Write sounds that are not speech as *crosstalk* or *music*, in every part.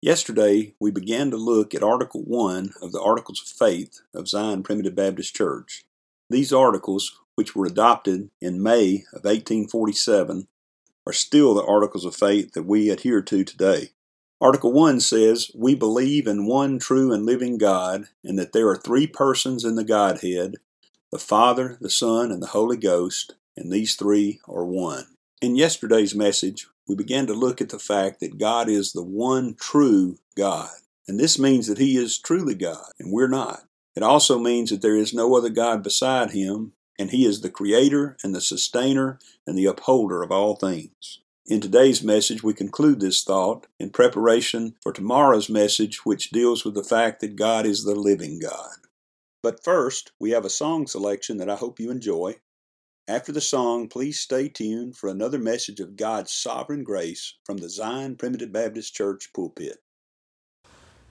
Yesterday, we began to look at Article 1 of the Articles of Faith of Zion Primitive Baptist Church. These articles, which were adopted in May of 1847, are still the Articles of Faith that we adhere to today. Article 1 says, We believe in one true and living God, and that there are three persons in the Godhead the Father, the Son, and the Holy Ghost, and these three are one. In yesterday's message, we began to look at the fact that God is the one true God. And this means that He is truly God, and we're not. It also means that there is no other God beside Him, and He is the creator and the sustainer and the upholder of all things. In today's message, we conclude this thought in preparation for tomorrow's message, which deals with the fact that God is the living God. But first, we have a song selection that I hope you enjoy. After the song, please stay tuned for another message of God's sovereign grace from the Zion Primitive Baptist Church pulpit.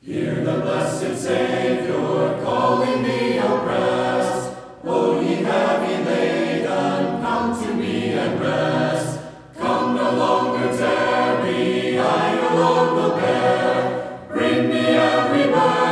Hear the blessed Savior calling the oppressed. O ye heavy laden, come to me and rest. Come no longer tarry, I alone will bear. Bring me every burden,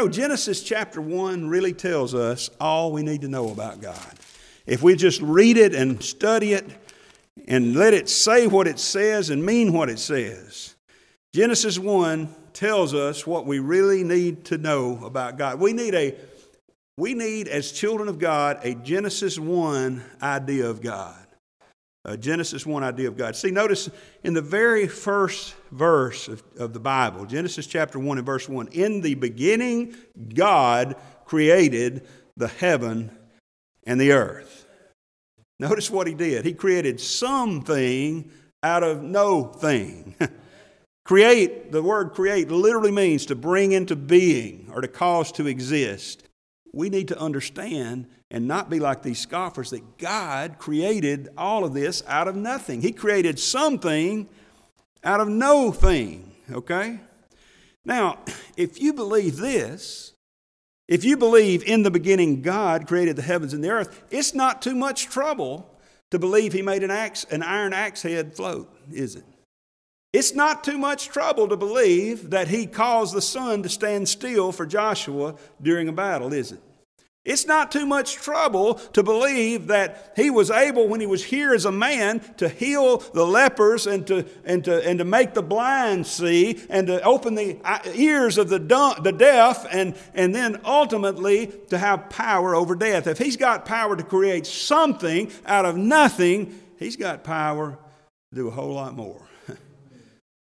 know, Genesis chapter 1 really tells us all we need to know about God. If we just read it and study it and let it say what it says and mean what it says, Genesis 1 tells us what we really need to know about God. We need a we need as children of God a Genesis 1 idea of God. A Genesis 1 idea of God. See, notice in the very first verse of, of the Bible, Genesis chapter 1 and verse 1, in the beginning, God created the heaven and the earth. Notice what he did. He created something out of no thing. *laughs* create, the word create literally means to bring into being or to cause to exist. We need to understand and not be like these scoffers that God created all of this out of nothing. He created something out of no thing, okay? Now, if you believe this, if you believe in the beginning God created the heavens and the earth, it's not too much trouble to believe He made an, axe, an iron axe head float, is it? It's not too much trouble to believe that He caused the sun to stand still for Joshua during a battle, is it? It's not too much trouble to believe that he was able, when he was here as a man, to heal the lepers and to, and to, and to make the blind see and to open the ears of the, the deaf and, and then ultimately to have power over death. If he's got power to create something out of nothing, he's got power to do a whole lot more. *laughs*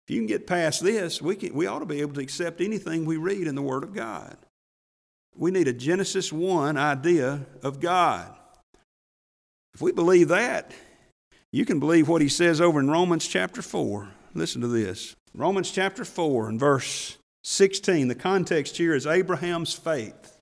if you can get past this, we, can, we ought to be able to accept anything we read in the Word of God. We need a Genesis 1 idea of God. If we believe that, you can believe what he says over in Romans chapter 4. Listen to this Romans chapter 4 and verse 16. The context here is Abraham's faith.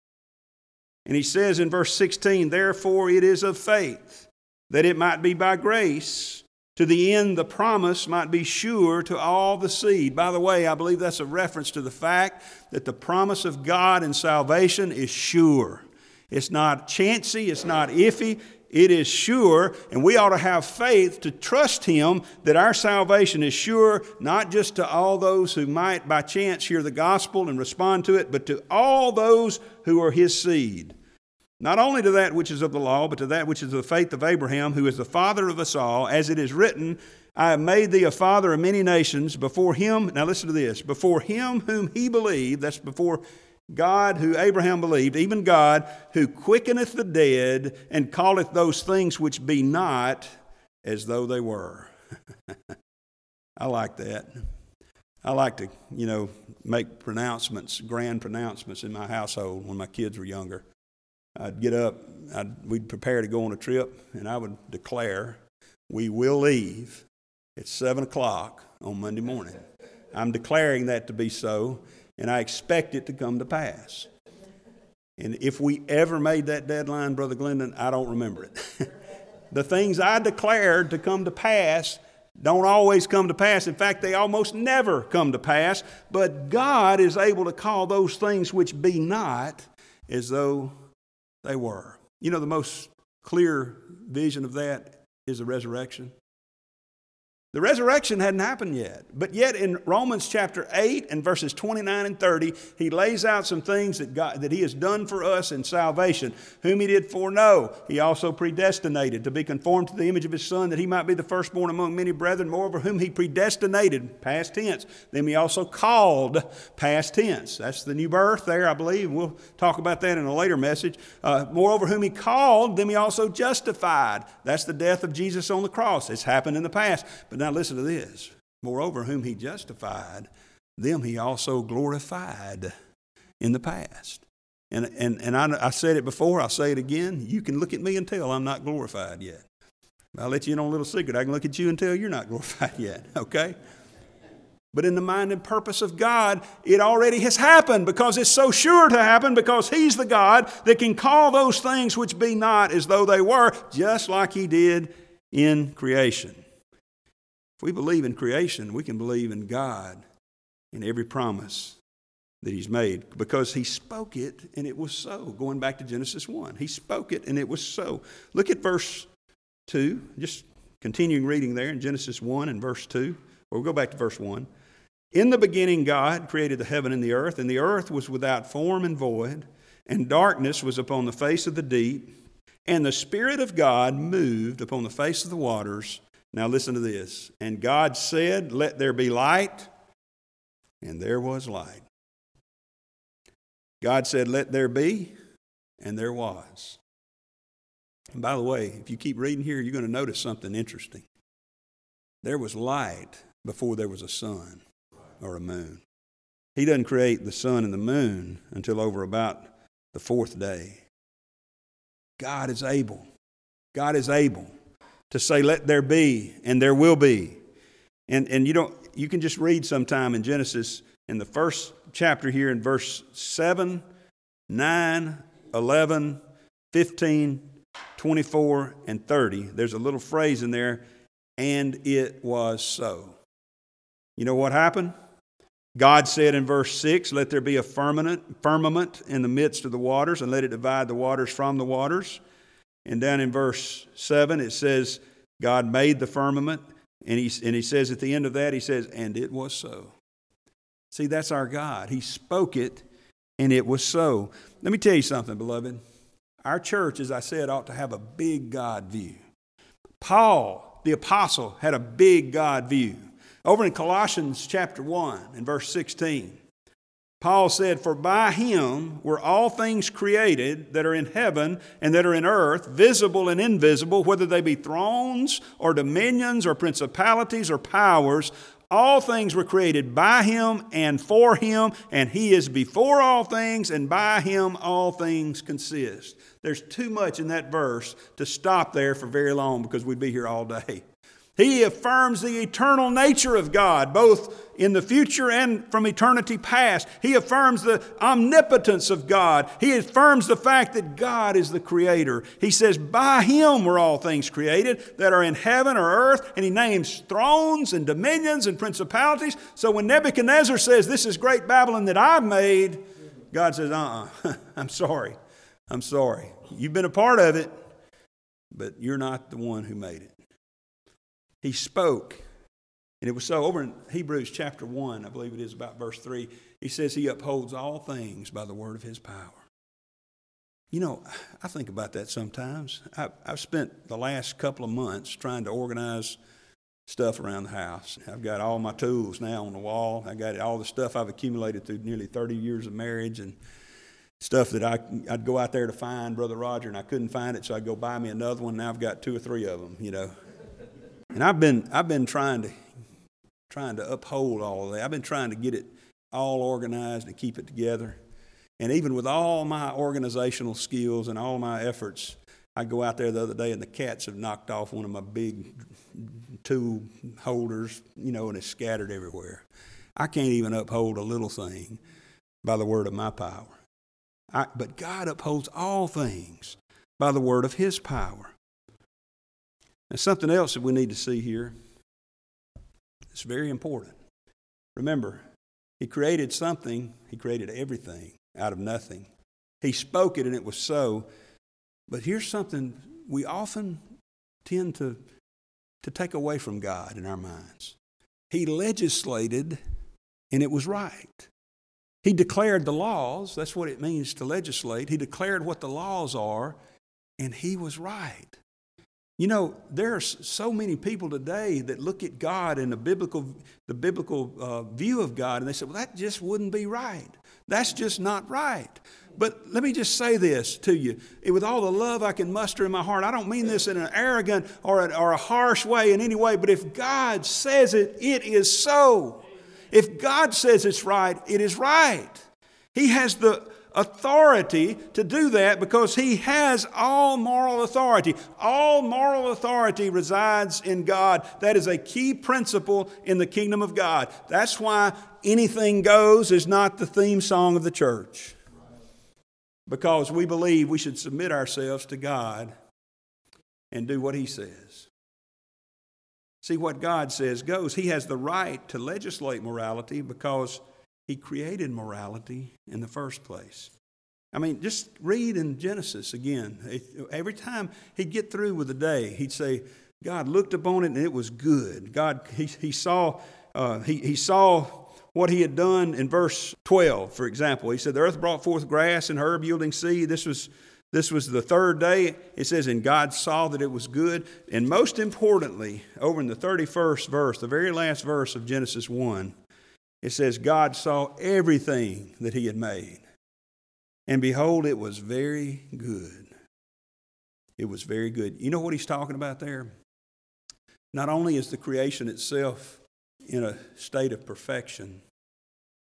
And he says in verse 16, Therefore it is of faith, that it might be by grace to the end the promise might be sure to all the seed. By the way, I believe that's a reference to the fact that the promise of God in salvation is sure. It's not chancy, it's not iffy, it is sure, and we ought to have faith to trust Him that our salvation is sure, not just to all those who might by chance hear the gospel and respond to it, but to all those who are His seed. Not only to that which is of the law, but to that which is of the faith of Abraham, who is the father of us all, as it is written, I have made thee a father of many nations before him. Now listen to this before him whom he believed, that's before God who Abraham believed, even God who quickeneth the dead and calleth those things which be not as though they were. *laughs* I like that. I like to, you know, make pronouncements, grand pronouncements in my household when my kids were younger. I'd get up, I'd, we'd prepare to go on a trip, and I would declare, We will leave at 7 o'clock on Monday morning. I'm declaring that to be so, and I expect it to come to pass. And if we ever made that deadline, Brother Glendon, I don't remember it. *laughs* the things I declared to come to pass don't always come to pass. In fact, they almost never come to pass. But God is able to call those things which be not as though they were. You know, the most clear vision of that is the resurrection. The resurrection hadn't happened yet. But yet in Romans chapter 8 and verses 29 and 30, he lays out some things that, God, that he has done for us in salvation. Whom he did foreknow, he also predestinated to be conformed to the image of his Son, that he might be the firstborn among many brethren. Moreover, whom he predestinated, past tense. Then he also called, past tense. That's the new birth there, I believe. We'll talk about that in a later message. Uh, moreover, whom he called, then he also justified. That's the death of Jesus on the cross. It's happened in the past. But now listen to this. Moreover, whom he justified, them he also glorified in the past. And, and, and I, I said it before, I'll say it again. You can look at me and tell I'm not glorified yet. I'll let you in on a little secret. I can look at you and tell you're not *laughs* glorified yet, okay? But in the mind and purpose of God, it already has happened because it's so sure to happen because He's the God that can call those things which be not as though they were, just like He did in creation. We believe in creation, we can believe in God in every promise that He's made because He spoke it and it was so. Going back to Genesis 1, He spoke it and it was so. Look at verse 2, just continuing reading there in Genesis 1 and verse 2. Or we'll go back to verse 1. In the beginning, God created the heaven and the earth, and the earth was without form and void, and darkness was upon the face of the deep, and the Spirit of God moved upon the face of the waters. Now, listen to this. And God said, Let there be light, and there was light. God said, Let there be, and there was. And by the way, if you keep reading here, you're going to notice something interesting. There was light before there was a sun or a moon. He doesn't create the sun and the moon until over about the fourth day. God is able. God is able to say, let there be, and there will be. And, and you, don't, you can just read sometime in Genesis in the first chapter here in verse 7, 9, 11, 15, 24, and 30. There's a little phrase in there, and it was so. You know what happened? God said in verse 6, Let there be a firmament, firmament in the midst of the waters, and let it divide the waters from the waters. And down in verse 7, it says, God made the firmament. And he, and he says at the end of that, he says, And it was so. See, that's our God. He spoke it, and it was so. Let me tell you something, beloved. Our church, as I said, ought to have a big God view. Paul, the apostle, had a big God view. Over in Colossians chapter 1 and verse 16, Paul said, For by him were all things created that are in heaven and that are in earth, visible and invisible, whether they be thrones or dominions or principalities or powers. All things were created by him and for him, and he is before all things, and by him all things consist. There's too much in that verse to stop there for very long because we'd be here all day. He affirms the eternal nature of God, both in the future and from eternity past. He affirms the omnipotence of God. He affirms the fact that God is the creator. He says, By him were all things created that are in heaven or earth, and he names thrones and dominions and principalities. So when Nebuchadnezzar says, This is great Babylon that I've made, God says, Uh uh-uh. uh, *laughs* I'm sorry. I'm sorry. You've been a part of it, but you're not the one who made it. He spoke. And it was so. Over in Hebrews chapter 1, I believe it is about verse 3, he says he upholds all things by the word of his power. You know, I think about that sometimes. I, have spent the last couple of months trying to organize stuff around the house. I've got all my tools now on the wall. I got all the stuff I've accumulated through nearly 30 years of marriage and stuff that I, I'd go out there to find Brother Roger and I couldn't find it, so I'd go buy me another one. Now I've got two or three of them, you know. And I've been, I've been trying to, trying to uphold all of that. I've been trying to get it all organized and keep it together. And even with all my organizational skills and all my efforts, I go out there the other day and the cats have knocked off one of my big tool holders, you know, and it's scattered everywhere. I can't even uphold a little thing by the word of my power. I, but God upholds all things by the word of His power. And something else that we need to see here. It's very important. Remember, He created something, He created everything out of nothing. He spoke it and it was so. But here's something we often tend to, to take away from God in our minds He legislated and it was right. He declared the laws. That's what it means to legislate. He declared what the laws are, and he was right. You know, there are so many people today that look at God and the biblical, the biblical uh, view of God, and they say, well, that just wouldn't be right. That's just not right. But let me just say this to you. With all the love I can muster in my heart, I don't mean this in an arrogant or a, or a harsh way in any way, but if God says it, it is so. If God says it's right, it is right. He has the authority to do that because he has all moral authority. All moral authority resides in God. That is a key principle in the kingdom of God. That's why anything goes is not the theme song of the church. Because we believe we should submit ourselves to God and do what he says. See, what God says goes. He has the right to legislate morality because he created morality in the first place. I mean, just read in Genesis again. Every time he'd get through with the day, he'd say, God looked upon it and it was good. God, he, he saw, uh, he, he saw what he had done in verse 12, for example. He said, The earth brought forth grass and herb yielding seed. This was, this was the third day. It says, And God saw that it was good. And most importantly, over in the 31st verse, the very last verse of Genesis 1, it says, God saw everything that he had made. And behold, it was very good. It was very good. You know what he's talking about there? Not only is the creation itself in a state of perfection,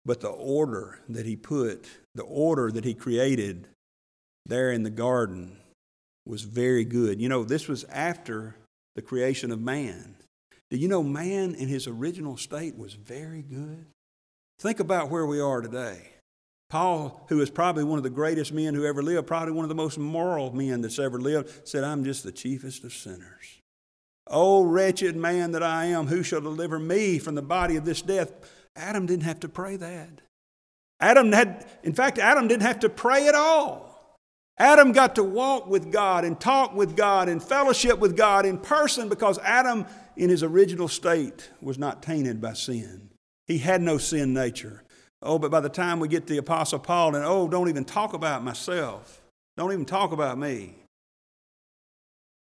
but the order that he put, the order that he created there in the garden was very good. You know, this was after the creation of man. Do you know man in his original state was very good? Think about where we are today. Paul, who is probably one of the greatest men who ever lived, probably one of the most moral men that's ever lived, said, I'm just the chiefest of sinners. Oh, wretched man that I am, who shall deliver me from the body of this death? Adam didn't have to pray that. Adam had, in fact, Adam didn't have to pray at all. Adam got to walk with God and talk with God and fellowship with God in person because Adam, in his original state, was not tainted by sin. He had no sin nature. Oh, but by the time we get to the Apostle Paul, and oh, don't even talk about myself, don't even talk about me.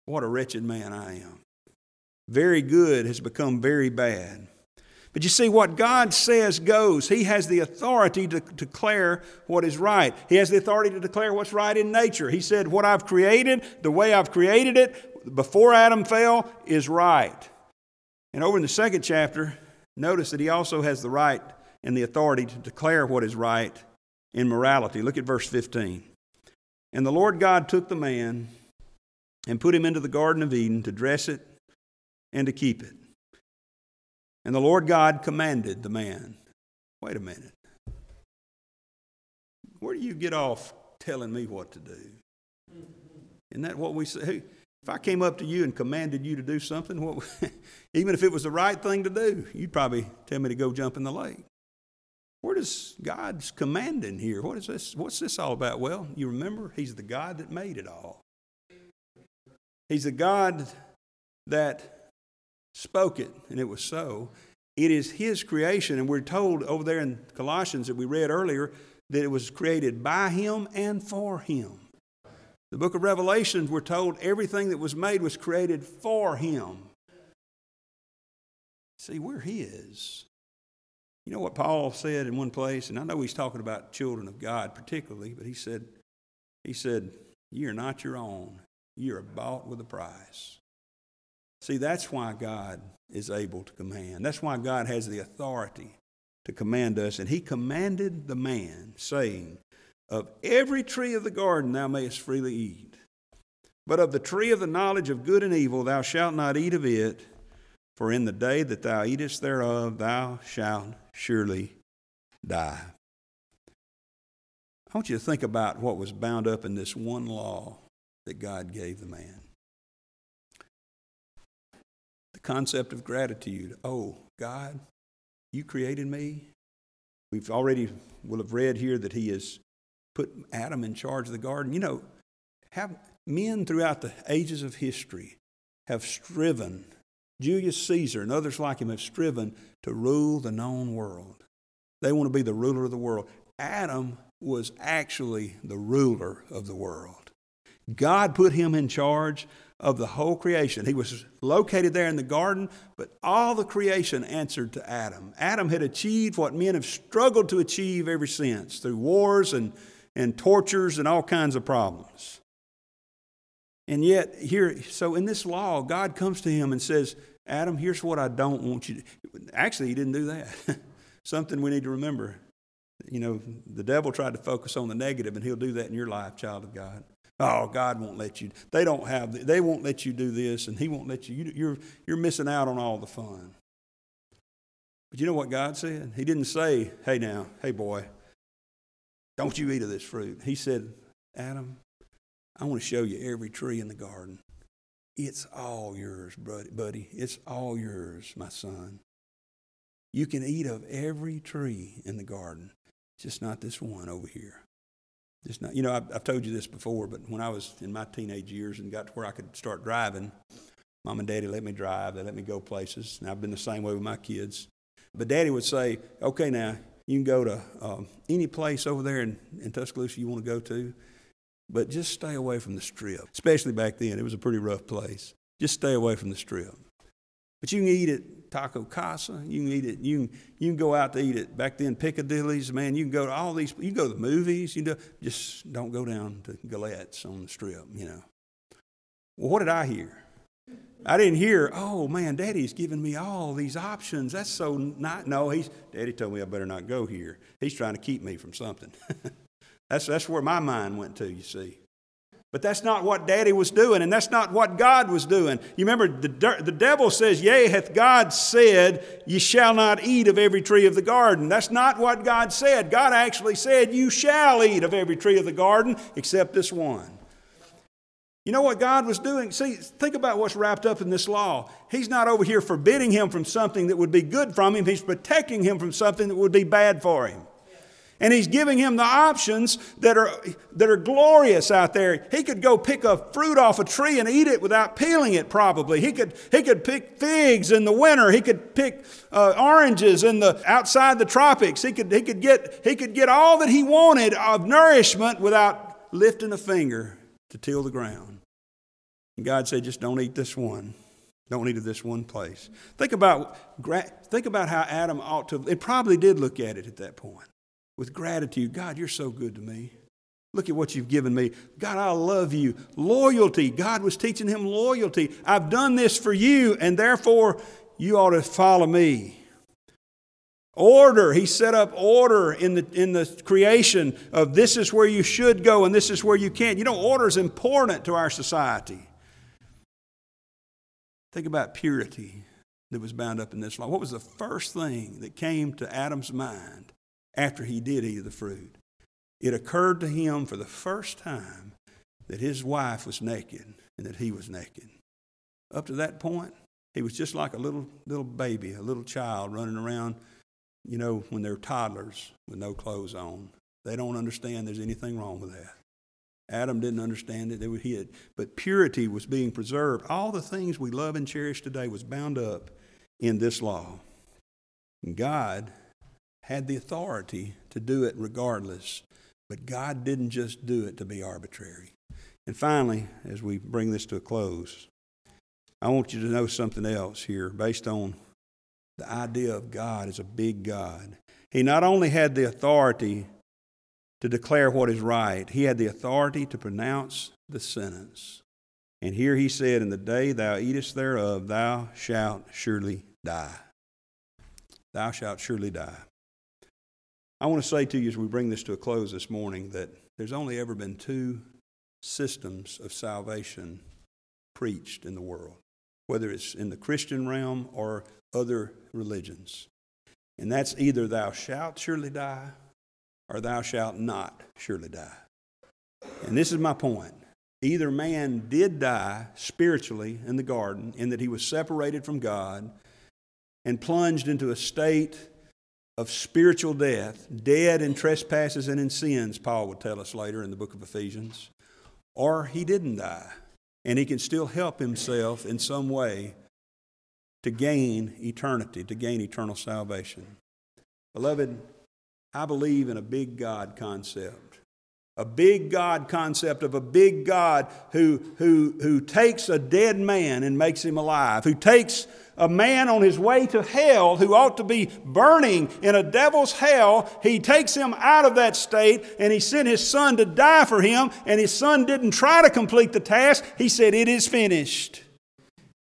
What a wretched man I am very good has become very bad. But you see, what God says goes. He has the authority to declare what is right. He has the authority to declare what's right in nature. He said, What I've created, the way I've created it before Adam fell, is right. And over in the second chapter, notice that he also has the right and the authority to declare what is right in morality. Look at verse 15. And the Lord God took the man and put him into the Garden of Eden to dress it and to keep it. And the Lord God commanded the man, wait a minute. Where do you get off telling me what to do? Isn't that what we say? If I came up to you and commanded you to do something, what, *laughs* even if it was the right thing to do, you'd probably tell me to go jump in the lake. Where does God's commanding here? What is this? What's this all about? Well, you remember, He's the God that made it all. He's the God that spoke it, and it was so. It is His creation, and we're told over there in Colossians that we read earlier that it was created by Him and for Him. The book of Revelations, we're told everything that was made was created for Him. See, we're His. You know what Paul said in one place, and I know he's talking about children of God particularly, but he said, he said, You're not your own. You're bought with a price. See, that's why God is able to command. That's why God has the authority to command us. And He commanded the man, saying, Of every tree of the garden thou mayest freely eat, but of the tree of the knowledge of good and evil thou shalt not eat of it, for in the day that thou eatest thereof thou shalt surely die. I want you to think about what was bound up in this one law that God gave the man the concept of gratitude. Oh, God, you created me. We've already will have read here that he has put Adam in charge of the garden. You know, have men throughout the ages of history have striven, Julius Caesar and others like him have striven to rule the known world. They want to be the ruler of the world. Adam was actually the ruler of the world. God put him in charge of the whole creation. He was located there in the garden, but all the creation answered to Adam. Adam had achieved what men have struggled to achieve ever since through wars and, and tortures and all kinds of problems. And yet, here, so in this law, God comes to him and says, Adam, here's what I don't want you to. Actually, he didn't do that. *laughs* Something we need to remember. You know, the devil tried to focus on the negative, and he'll do that in your life, child of God. Oh, God won't let you. They don't have. They won't let you do this, and He won't let you. You're you're missing out on all the fun. But you know what God said? He didn't say, "Hey now, hey boy, don't you eat of this fruit." He said, "Adam, I want to show you every tree in the garden. It's all yours, buddy. It's all yours, my son. You can eat of every tree in the garden, just not this one over here." Just not, you know, I've, I've told you this before, but when I was in my teenage years and got to where I could start driving, mom and daddy let me drive. They let me go places. And I've been the same way with my kids. But Daddy would say, okay, now you can go to um, any place over there in, in Tuscaloosa you want to go to, but just stay away from the strip. Especially back then, it was a pretty rough place. Just stay away from the strip. But you can eat at Taco Casa. You can eat it. You can you can go out to eat it. Back then, Piccadilly's. Man, you can go to all these. You can go to the movies. You do, just don't go down to Gallette's on the strip. You know. Well, what did I hear? I didn't hear, oh man, Daddy's giving me all these options. That's so not. No, he's Daddy told me I better not go here. He's trying to keep me from something. *laughs* that's that's where my mind went to. You see. But that's not what Daddy was doing, and that's not what God was doing. You remember, the, the devil says, Yea, hath God said, Ye shall not eat of every tree of the garden. That's not what God said. God actually said, You shall eat of every tree of the garden except this one. You know what God was doing? See, think about what's wrapped up in this law. He's not over here forbidding him from something that would be good from him, He's protecting him from something that would be bad for him. And he's giving him the options that are, that are glorious out there. He could go pick a fruit off a tree and eat it without peeling it, probably. He could, he could pick figs in the winter. He could pick uh, oranges in the, outside the tropics. He could, he, could get, he could get all that he wanted of nourishment without lifting a finger to till the ground. And God said, just don't eat this one. Don't eat of this one place. Think about, think about how Adam ought to, it probably did look at it at that point with gratitude. God, you're so good to me. Look at what you've given me. God, I love you. Loyalty. God was teaching him loyalty. I've done this for you, and therefore you ought to follow me. Order. He set up order in the, in the creation of this is where you should go and this is where you can't. You know, order is important to our society. Think about purity that was bound up in this law. What was the first thing that came to Adam's mind after he did eat of the fruit? It occurred to him for the first time that his wife was naked and that he was naked. Up to that point, he was just like a little, little baby, a little child running around, you know, when they're toddlers with no clothes on. They don't understand there's anything wrong with that. Adam didn't understand it, they were hid. But purity was being preserved. All the things we love and cherish today was bound up in this law. And God had the authority to do it regardless, but God didn't just do it to be arbitrary. And finally, as we bring this to a close, I want you to know something else here based on the idea of God as a big God. He not only had the authority to declare what is right. He had the authority to pronounce the sentence. And here he said, In the day thou eatest thereof, thou shalt surely die. Thou shalt surely die. I want to say to you as we bring this to a close this morning that there's only ever been two systems of salvation preached in the world, whether it's in the Christian realm or other religions. And that's either thou shalt surely die or thou shalt not surely die. And this is my point. Either man did die spiritually in the garden, in that he was separated from God and plunged into a state of spiritual death, dead in trespasses and in sins, Paul would tell us later in the book of Ephesians, or he didn't die, and he can still help himself in some way to gain eternity, to gain eternal salvation. Beloved, I believe in a big God concept. A big God concept of a big God who, who, who takes a dead man and makes him alive, who takes a man on his way to hell who ought to be burning in a devil's hell. He takes him out of that state and he sent his son to die for him, and his son didn't try to complete the task. He said, It is finished.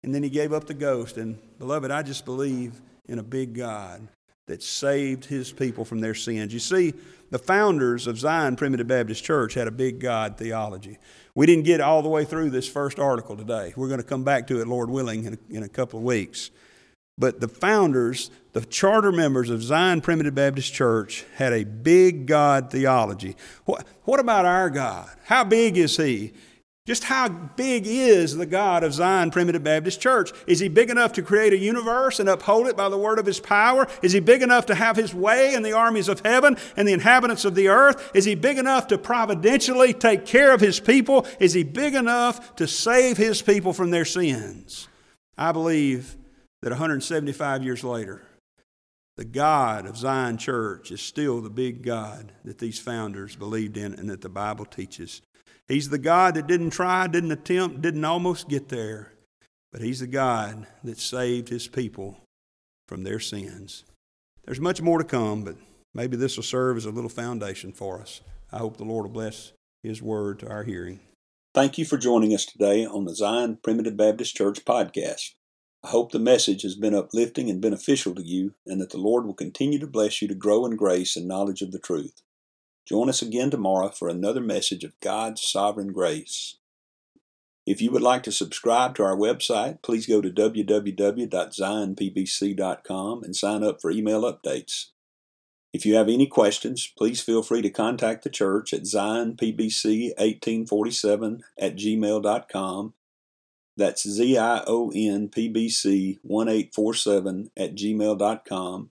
And then he gave up the ghost. And beloved, I just believe in a big God that saved his people from their sins. You see, the founders of Zion Primitive Baptist Church had a big God theology. We didn't get all the way through this first article today. We're going to come back to it, Lord willing, in a, in a couple of weeks. But the founders, the charter members of Zion Primitive Baptist Church, had a big God theology. What, what about our God? How big is He? Just how big is the God of Zion Primitive Baptist Church? Is He big enough to create a universe and uphold it by the word of His power? Is He big enough to have His way in the armies of heaven and the inhabitants of the earth? Is He big enough to providentially take care of His people? Is He big enough to save His people from their sins? I believe that 175 years later, the God of Zion Church is still the big God that these founders believed in and that the Bible teaches. He's the God that didn't try, didn't attempt, didn't almost get there, but He's the God that saved His people from their sins. There's much more to come, but maybe this will serve as a little foundation for us. I hope the Lord will bless His word to our hearing. Thank you for joining us today on the Zion Primitive Baptist Church podcast. I hope the message has been uplifting and beneficial to you, and that the Lord will continue to bless you to grow in grace and knowledge of the truth. Join us again tomorrow for another message of God's sovereign grace. If you would like to subscribe to our website, please go to www.zionpbc.com and sign up for email updates. If you have any questions, please feel free to contact the church at zionpbc1847 at gmail.com that's Z-I-O-N-P-B-C-1847 at gmail.com.